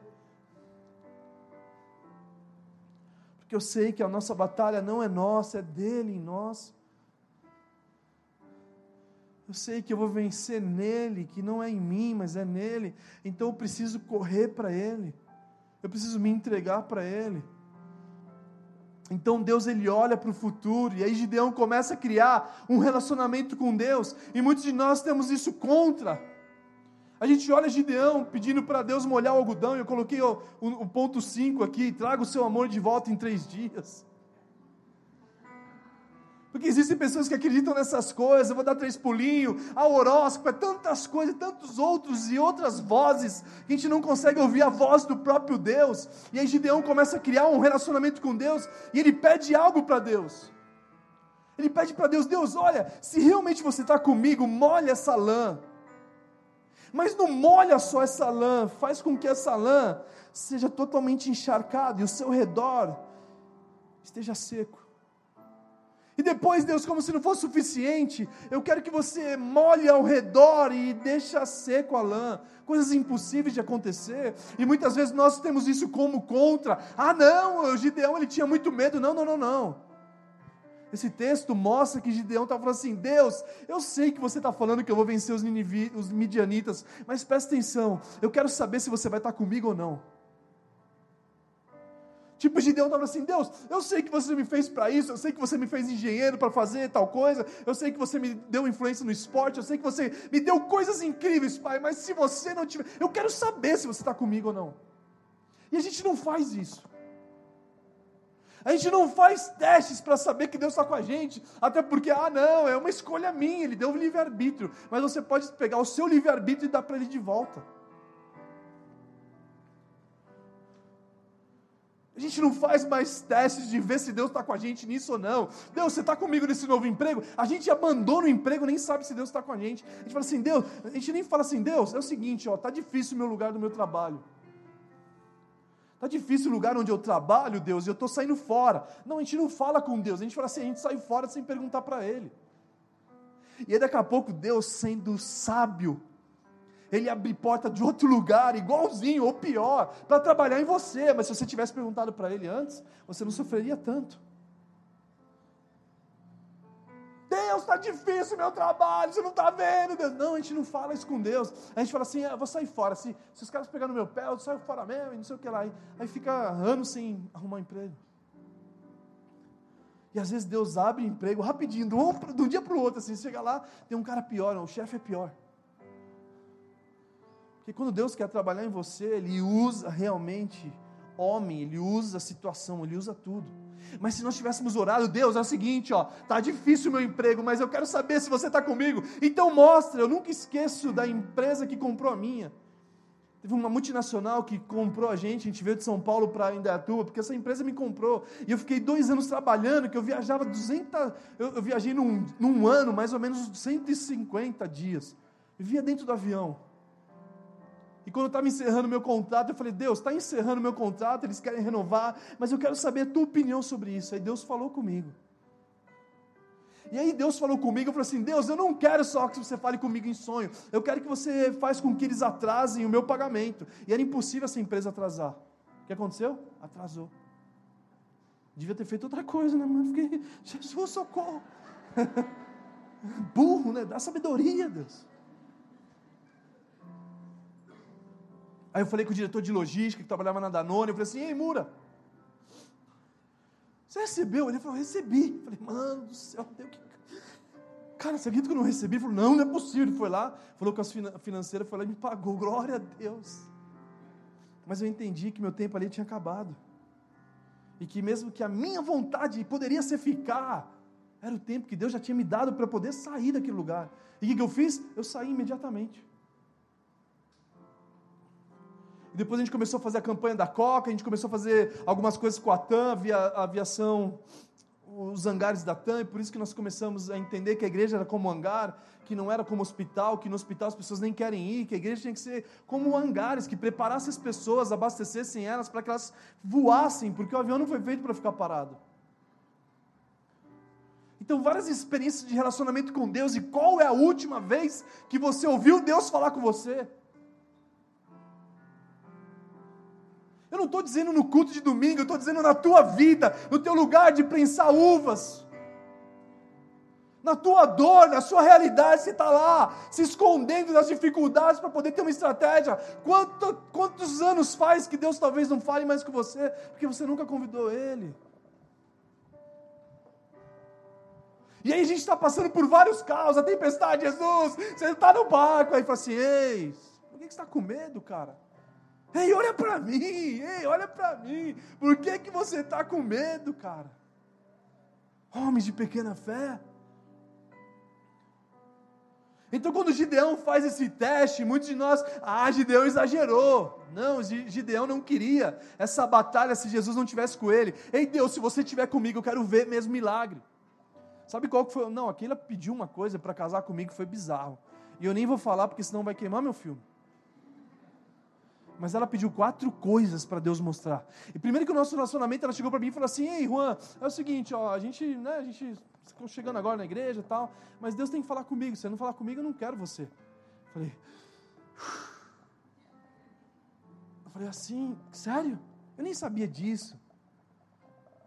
Porque eu sei que a nossa batalha não é nossa, é dele em nós. Eu sei que eu vou vencer nele, que não é em mim, mas é nele. Então eu preciso correr para ele. Eu preciso me entregar para ele. Então Deus ele olha para o futuro e aí Gideão começa a criar um relacionamento com Deus e muitos de nós temos isso contra. A gente olha Gideão pedindo para Deus molhar o algodão e eu coloquei o, o, o ponto 5 aqui, traga o seu amor de volta em três dias. Porque existem pessoas que acreditam nessas coisas, vou dar três pulinhos, a horóscopo, é tantas coisas, tantos outros e outras vozes, que a gente não consegue ouvir a voz do próprio Deus. E aí Gideão começa a criar um relacionamento com Deus e ele pede algo para Deus. Ele pede para Deus: Deus, olha, se realmente você está comigo, molha essa lã. Mas não molha só essa lã, faz com que essa lã seja totalmente encharcada e o seu redor esteja seco. E depois, Deus, como se não fosse suficiente, eu quero que você molhe ao redor e deixe seco a lã. Coisas impossíveis de acontecer. E muitas vezes nós temos isso como contra. Ah, não, o Gideão ele tinha muito medo. Não, não, não, não. Esse texto mostra que Gideão está falando assim: Deus, eu sei que você está falando que eu vou vencer os, Ninivi, os midianitas, mas presta atenção, eu quero saber se você vai estar comigo ou não. Tipo, Gideão estava assim: Deus, eu sei que você me fez para isso, eu sei que você me fez engenheiro para fazer tal coisa, eu sei que você me deu influência no esporte, eu sei que você me deu coisas incríveis, Pai, mas se você não tiver, eu quero saber se você está comigo ou não. E a gente não faz isso. A gente não faz testes para saber que Deus está com a gente, até porque, ah, não, é uma escolha minha, Ele deu o livre-arbítrio, mas você pode pegar o seu livre-arbítrio e dar para Ele de volta. A gente não faz mais testes de ver se Deus está com a gente nisso ou não. Deus, você está comigo nesse novo emprego? A gente abandona o emprego, nem sabe se Deus está com a gente. A gente fala assim, Deus, a gente nem fala assim, Deus, é o seguinte, ó, está difícil o meu lugar do meu trabalho. Está difícil o lugar onde eu trabalho, Deus, e eu estou saindo fora. Não, a gente não fala com Deus, a gente fala assim, a gente sai fora sem perguntar para Ele. E aí daqui a pouco Deus, sendo sábio, ele abre porta de outro lugar, igualzinho ou pior, para trabalhar em você. Mas se você tivesse perguntado para ele antes, você não sofreria tanto. Deus, está difícil meu trabalho, você não está vendo, Deus. Não, a gente não fala isso com Deus. A gente fala assim, ah, eu vou sair fora. Se, se os caras pegarem no meu pé, eu saio fora mesmo, e não sei o que lá. Aí fica anos sem arrumar um emprego. E às vezes Deus abre emprego rapidinho, de um, dia para o outro, assim, chega lá, tem um cara pior, o chefe é pior. Porque quando Deus quer trabalhar em você, Ele usa realmente homem, Ele usa a situação, Ele usa tudo. Mas se nós tivéssemos orado, Deus, é o seguinte, ó, tá difícil o meu emprego, mas eu quero saber se você está comigo. Então mostra, eu nunca esqueço da empresa que comprou a minha. Teve uma multinacional que comprou a gente, a gente veio de São Paulo para Indaiatuba, porque essa empresa me comprou. E eu fiquei dois anos trabalhando, que eu viajava 200... Eu, eu viajei num, num ano, mais ou menos 150 dias. Vivia dentro do avião. E quando eu estava encerrando meu contrato, eu falei, Deus, está encerrando meu contrato, eles querem renovar, mas eu quero saber a tua opinião sobre isso. Aí Deus falou comigo. E aí Deus falou comigo, eu falei assim, Deus, eu não quero só que você fale comigo em sonho, eu quero que você faça com que eles atrasem o meu pagamento. E era impossível essa empresa atrasar. O que aconteceu? Atrasou. Devia ter feito outra coisa, né? Mas fiquei, Jesus, socorro. [LAUGHS] Burro, né? Dá sabedoria, Deus. Aí eu falei com o diretor de logística que trabalhava na Danone, eu falei assim, ei, Mura, você recebeu? Ele falou, recebi. Eu falei, mano do céu, Deus, que... Cara, você acredita que eu não recebi? Ele falou, não, não é possível. Ele foi lá, falou com a financeira, foi lá e me pagou. Glória a Deus. Mas eu entendi que meu tempo ali tinha acabado. E que mesmo que a minha vontade poderia ser ficar, era o tempo que Deus já tinha me dado para poder sair daquele lugar. E o que eu fiz? Eu saí imediatamente. Depois a gente começou a fazer a campanha da Coca, a gente começou a fazer algumas coisas com a TAM, via a aviação, os hangares da TAM, e por isso que nós começamos a entender que a igreja era como hangar, que não era como hospital, que no hospital as pessoas nem querem ir, que a igreja tinha que ser como hangares, que preparasse as pessoas, abastecessem elas para que elas voassem, porque o avião não foi feito para ficar parado. Então, várias experiências de relacionamento com Deus, e qual é a última vez que você ouviu Deus falar com você? Eu não estou dizendo no culto de domingo, eu estou dizendo na tua vida, no teu lugar de prensar uvas. Na tua dor, na sua realidade, você está lá, se escondendo das dificuldades para poder ter uma estratégia. Quanto, quantos anos faz que Deus talvez não fale mais com você, porque você nunca convidou Ele? E aí a gente está passando por vários caos, a tempestade, Jesus, você está no barco, aí fala assim, ei, por que você está com medo, cara? Ei, olha para mim, ei, olha para mim. Por que, que você está com medo, cara? Homens de pequena fé. Então, quando Gideão faz esse teste, muitos de nós, ah, Gideão exagerou. Não, Gideão não queria essa batalha se Jesus não tivesse com ele. Ei, Deus, se você estiver comigo, eu quero ver mesmo milagre. Sabe qual que foi? Não, aquela pediu uma coisa para casar comigo foi bizarro. E eu nem vou falar porque senão vai queimar meu filme. Mas ela pediu quatro coisas para Deus mostrar. E primeiro que o nosso relacionamento, ela chegou para mim e falou assim: Ei, Juan, é o seguinte, ó, a gente, né, a gente chegando agora na igreja e tal, mas Deus tem que falar comigo. Se você não falar comigo, eu não quero você. Eu falei, eu falei assim, sério? Eu nem sabia disso.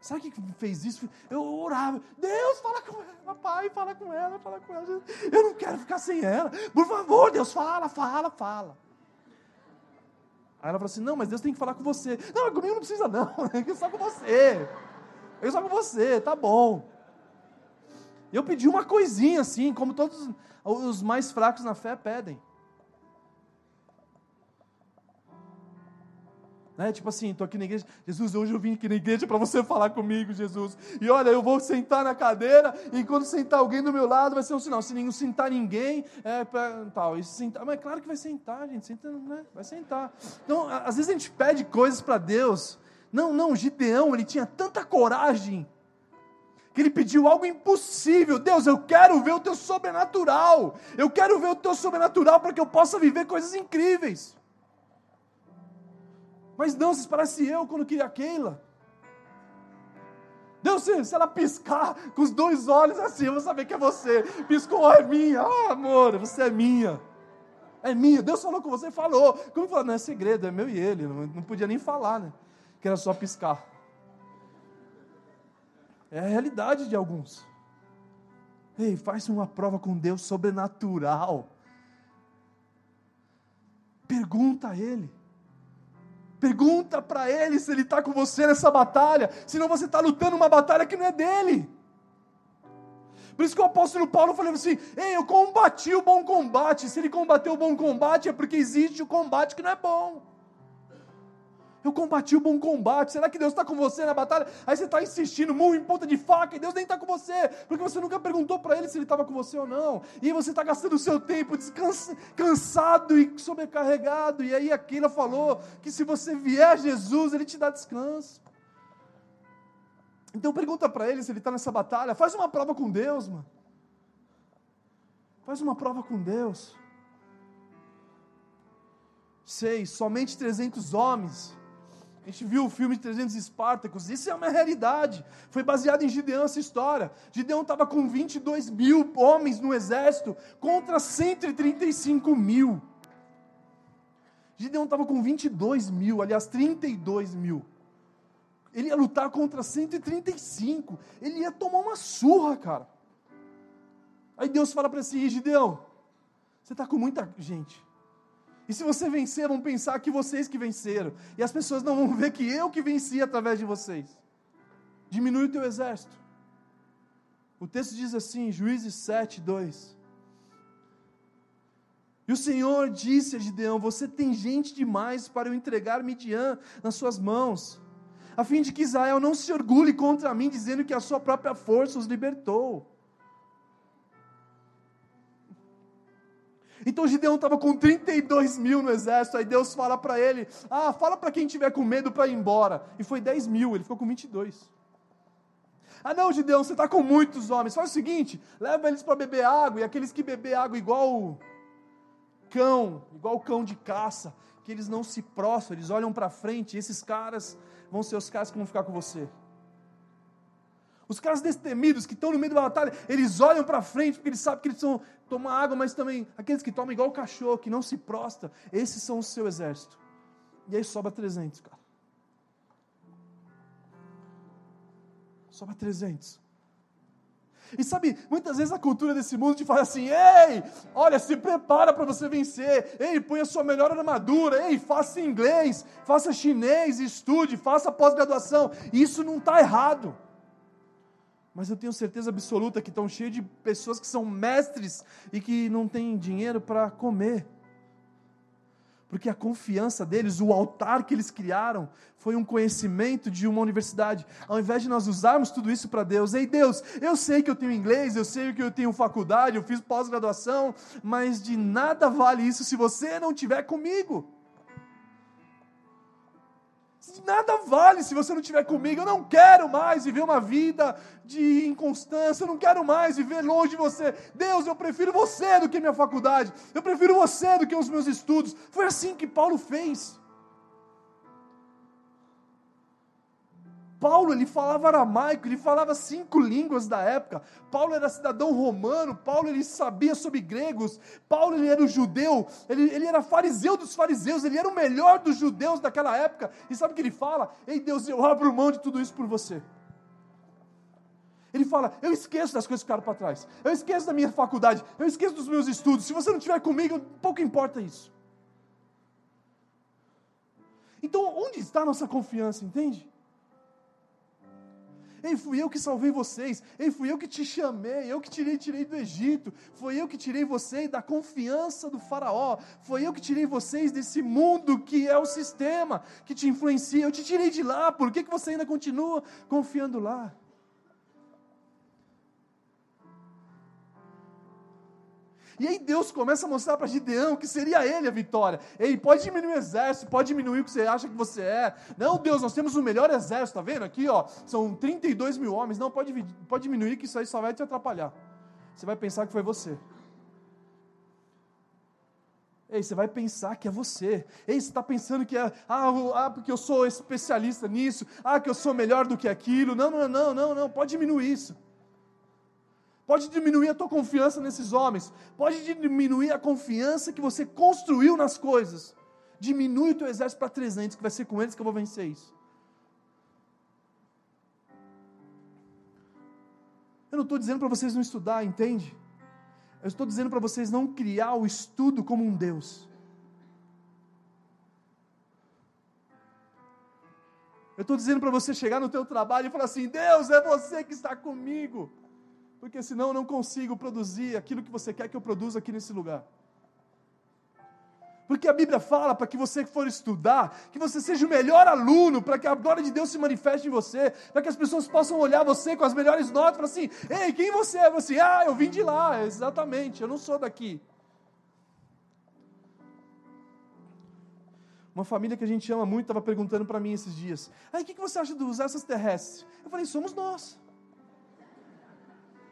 Sabe o que fez isso? Eu orava, Deus, fala com ela, pai, fala com ela, fala com ela. Eu não quero ficar sem ela. Por favor, Deus, fala, fala, fala. Aí ela falou assim: Não, mas Deus tem que falar com você. Não, comigo não precisa, não. [LAUGHS] É só com você. É só com você, tá bom. Eu pedi uma coisinha assim, como todos os mais fracos na fé pedem. Né? Tipo assim, estou aqui na igreja, Jesus, hoje eu vim aqui na igreja para você falar comigo, Jesus. E olha, eu vou sentar na cadeira, e quando sentar alguém do meu lado, vai ser um sinal. Se não sentar ninguém, é pra, tal. E sentar, mas é claro que vai sentar, gente, senta, né? vai sentar. Então, às vezes a gente pede coisas para Deus. Não, não, Gideão, ele tinha tanta coragem que ele pediu algo impossível. Deus, eu quero ver o teu sobrenatural. Eu quero ver o teu sobrenatural para que eu possa viver coisas incríveis. Mas não, se parece eu quando queria a Keila. Deus, se ela piscar com os dois olhos assim, eu vou saber que é você. Piscou, é minha. Ah, amor, você é minha. É minha. Deus falou com você, falou. Como falou? Não é segredo, é meu e ele. Não, não podia nem falar, né? Que era só piscar. É a realidade de alguns. Ei, faz uma prova com Deus sobrenatural. Pergunta a Ele. Pergunta para ele se ele está com você nessa batalha, senão você está lutando uma batalha que não é dele. Por isso que o apóstolo Paulo falou assim: Ei, eu combati o bom combate. Se ele combateu o bom combate, é porque existe o combate que não é bom. Eu combati o bom combate. Será que Deus está com você na batalha? Aí você está insistindo, murro em ponta de faca, e Deus nem está com você, porque você nunca perguntou para Ele se Ele estava com você ou não. E aí você está gastando o seu tempo cansado e sobrecarregado. E aí aquilo falou que se você vier a Jesus, Ele te dá descanso. Então pergunta para Ele se Ele está nessa batalha. Faz uma prova com Deus, mano. Faz uma prova com Deus. Seis, somente 300 homens a gente viu o filme de 300 Espartacos, isso é uma realidade. Foi baseado em Gideão essa história. Gideão estava com 22 mil homens no exército contra 135 mil. Gideão estava com 22 mil, aliás, 32 mil. Ele ia lutar contra 135. Ele ia tomar uma surra, cara. Aí Deus fala para si, Gideão, você está com muita gente. E se você vencer, vão pensar que vocês que venceram. E as pessoas não vão ver que eu que venci através de vocês. Diminui o teu exército. O texto diz assim, Juízes 7, 2. E o Senhor disse a Gideão: Você tem gente demais para eu entregar Midian nas suas mãos, a fim de que Israel não se orgulhe contra mim, dizendo que a sua própria força os libertou. Então Gideão estava com 32 mil no exército, aí Deus fala para ele: Ah, fala para quem tiver com medo para ir embora. E foi 10 mil, ele ficou com 22. Ah, não, Gideão, você está com muitos homens. Faz o seguinte: leva eles para beber água, e aqueles que beber água igual cão, igual cão de caça, que eles não se prostram, eles olham para frente, e esses caras vão ser os caras que vão ficar com você. Os caras destemidos que estão no meio da batalha, eles olham para frente porque eles sabem que eles vão tomar água, mas também aqueles que tomam igual o cachorro, que não se prostra, esses são o seu exército. E aí sobra 300, cara. Sobra 300. E sabe, muitas vezes a cultura desse mundo te fala assim: ei, olha, se prepara para você vencer, ei, põe a sua melhor armadura, ei, faça inglês, faça chinês, estude, faça pós-graduação. Isso não está errado. Mas eu tenho certeza absoluta que estão cheios de pessoas que são mestres e que não têm dinheiro para comer. Porque a confiança deles, o altar que eles criaram, foi um conhecimento de uma universidade. Ao invés de nós usarmos tudo isso para Deus, ei Deus, eu sei que eu tenho inglês, eu sei que eu tenho faculdade, eu fiz pós-graduação, mas de nada vale isso se você não estiver comigo nada vale se você não estiver comigo. Eu não quero mais viver uma vida de inconstância. Eu não quero mais viver longe de você. Deus, eu prefiro você do que minha faculdade. Eu prefiro você do que os meus estudos. Foi assim que Paulo fez. Paulo, ele falava aramaico, ele falava cinco línguas da época. Paulo era cidadão romano, Paulo ele sabia sobre gregos, Paulo ele era um judeu, ele, ele era fariseu dos fariseus, ele era o melhor dos judeus daquela época. E sabe o que ele fala? Ei Deus, eu abro mão de tudo isso por você. Ele fala: Eu esqueço das coisas que ficaram para trás, eu esqueço da minha faculdade, eu esqueço dos meus estudos. Se você não estiver comigo, pouco importa isso. Então, onde está a nossa confiança, entende? Ei, fui eu que salvei vocês. Ei, fui eu que te chamei. Eu que tirei, tirei do Egito. Foi eu que tirei vocês da confiança do Faraó. Foi eu que tirei vocês desse mundo que é o sistema que te influencia. Eu te tirei de lá. Por que, que você ainda continua confiando lá? E aí Deus começa a mostrar para Gideão que seria ele a vitória. Ei, pode diminuir o exército, pode diminuir o que você acha que você é. Não, Deus, nós temos o melhor exército, tá vendo? Aqui, ó, são 32 mil homens. Não, pode, pode diminuir que isso aí só vai te atrapalhar. Você vai pensar que foi você. Ei, você vai pensar que é você. Ei, você está pensando que é, ah, ah, porque eu sou especialista nisso, ah, que eu sou melhor do que aquilo. Não, não, não, não, não, pode diminuir isso. Pode diminuir a tua confiança nesses homens. Pode diminuir a confiança que você construiu nas coisas. Diminui o teu exército para 300, que vai ser com eles que eu vou vencer isso. Eu não estou dizendo para vocês não estudar, entende? Eu estou dizendo para vocês não criar o estudo como um Deus. Eu estou dizendo para você chegar no teu trabalho e falar assim: Deus, é você que está comigo porque senão eu não consigo produzir aquilo que você quer que eu produza aqui nesse lugar. Porque a Bíblia fala para que você que for estudar, que você seja o melhor aluno, para que a glória de Deus se manifeste em você, para que as pessoas possam olhar você com as melhores notas e falar assim: ei, quem você é? Você, ah, eu vim de lá, exatamente, eu não sou daqui. Uma família que a gente ama muito estava perguntando para mim esses dias: aí, o que você acha dos extraterrestres? Eu falei: somos nós.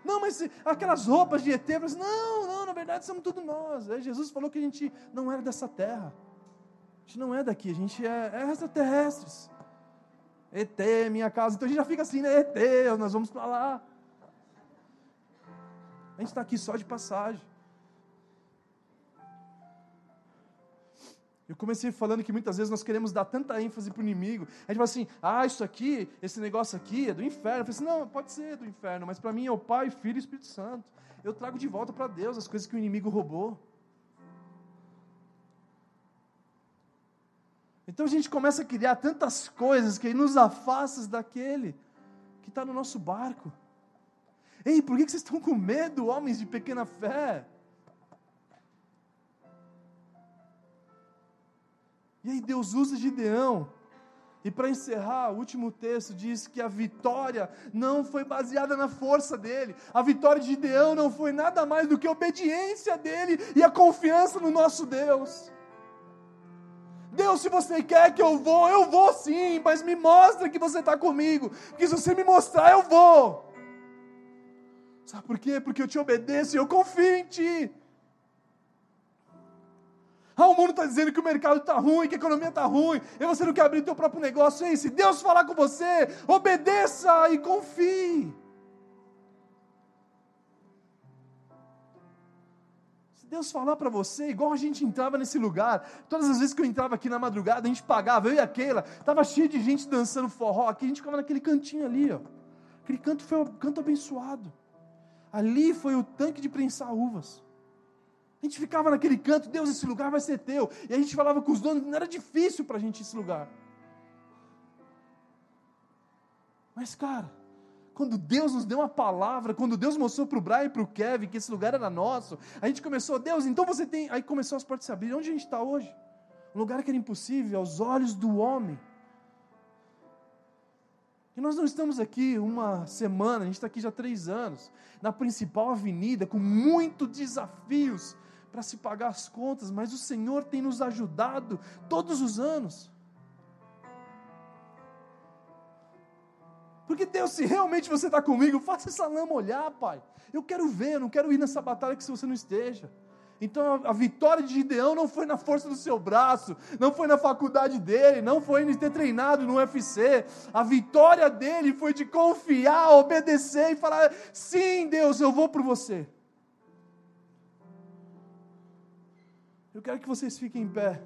Não, mas aquelas roupas de ET, assim, não, não, na verdade somos tudo nós. Aí Jesus falou que a gente não era dessa terra. A gente não é daqui, a gente é, é extraterrestres. ET, minha casa. Então a gente já fica assim, né? ET, nós vamos para lá. A gente está aqui só de passagem. Eu comecei falando que muitas vezes nós queremos dar tanta ênfase para o inimigo. A gente fala assim, ah, isso aqui, esse negócio aqui é do inferno. Eu falei assim, não, pode ser do inferno, mas para mim é o Pai, Filho e Espírito Santo. Eu trago de volta para Deus as coisas que o inimigo roubou. Então a gente começa a criar tantas coisas que nos afasta daquele que está no nosso barco. Ei, por que vocês estão com medo, homens de pequena fé? E aí Deus usa Gideão. E para encerrar, o último texto diz que a vitória não foi baseada na força dele. A vitória de Gideão não foi nada mais do que a obediência dele e a confiança no nosso Deus. Deus, se você quer que eu vou, eu vou sim, mas me mostra que você está comigo. Porque se você me mostrar, eu vou. Sabe por quê? Porque eu te obedeço e eu confio em ti. Ah, o mundo está dizendo que o mercado está ruim, que a economia está ruim, e você não quer abrir o teu próprio negócio. Ei, se Deus falar com você, obedeça e confie. Se Deus falar para você, igual a gente entrava nesse lugar, todas as vezes que eu entrava aqui na madrugada, a gente pagava, eu e aquela, estava cheio de gente dançando forró aqui, a gente ficava naquele cantinho ali, ó. Aquele canto foi um canto abençoado. Ali foi o tanque de prensar uvas. A gente ficava naquele canto, Deus, esse lugar vai ser teu. E a gente falava com os donos, não era difícil para a gente esse lugar. Mas, cara, quando Deus nos deu uma palavra, quando Deus mostrou para o Brian e para o Kevin que esse lugar era nosso, a gente começou, Deus, então você tem. Aí começou as portas a se abrir. Onde a gente está hoje? Um lugar que era impossível aos olhos do homem. E nós não estamos aqui uma semana, a gente está aqui já há três anos, na principal avenida, com muitos desafios para se pagar as contas, mas o Senhor tem nos ajudado todos os anos. Porque Deus, se realmente você está comigo, faça essa lama olhar, Pai. Eu quero ver, eu não quero ir nessa batalha que se você não esteja. Então a, vitória de Gideão não foi na força do seu braço, não foi na faculdade dele, não foi em ter treinado no UFC. A vitória dele foi de confiar, obedecer e falar: sim, Deus, eu vou por você. Eu quero que vocês fiquem em pé.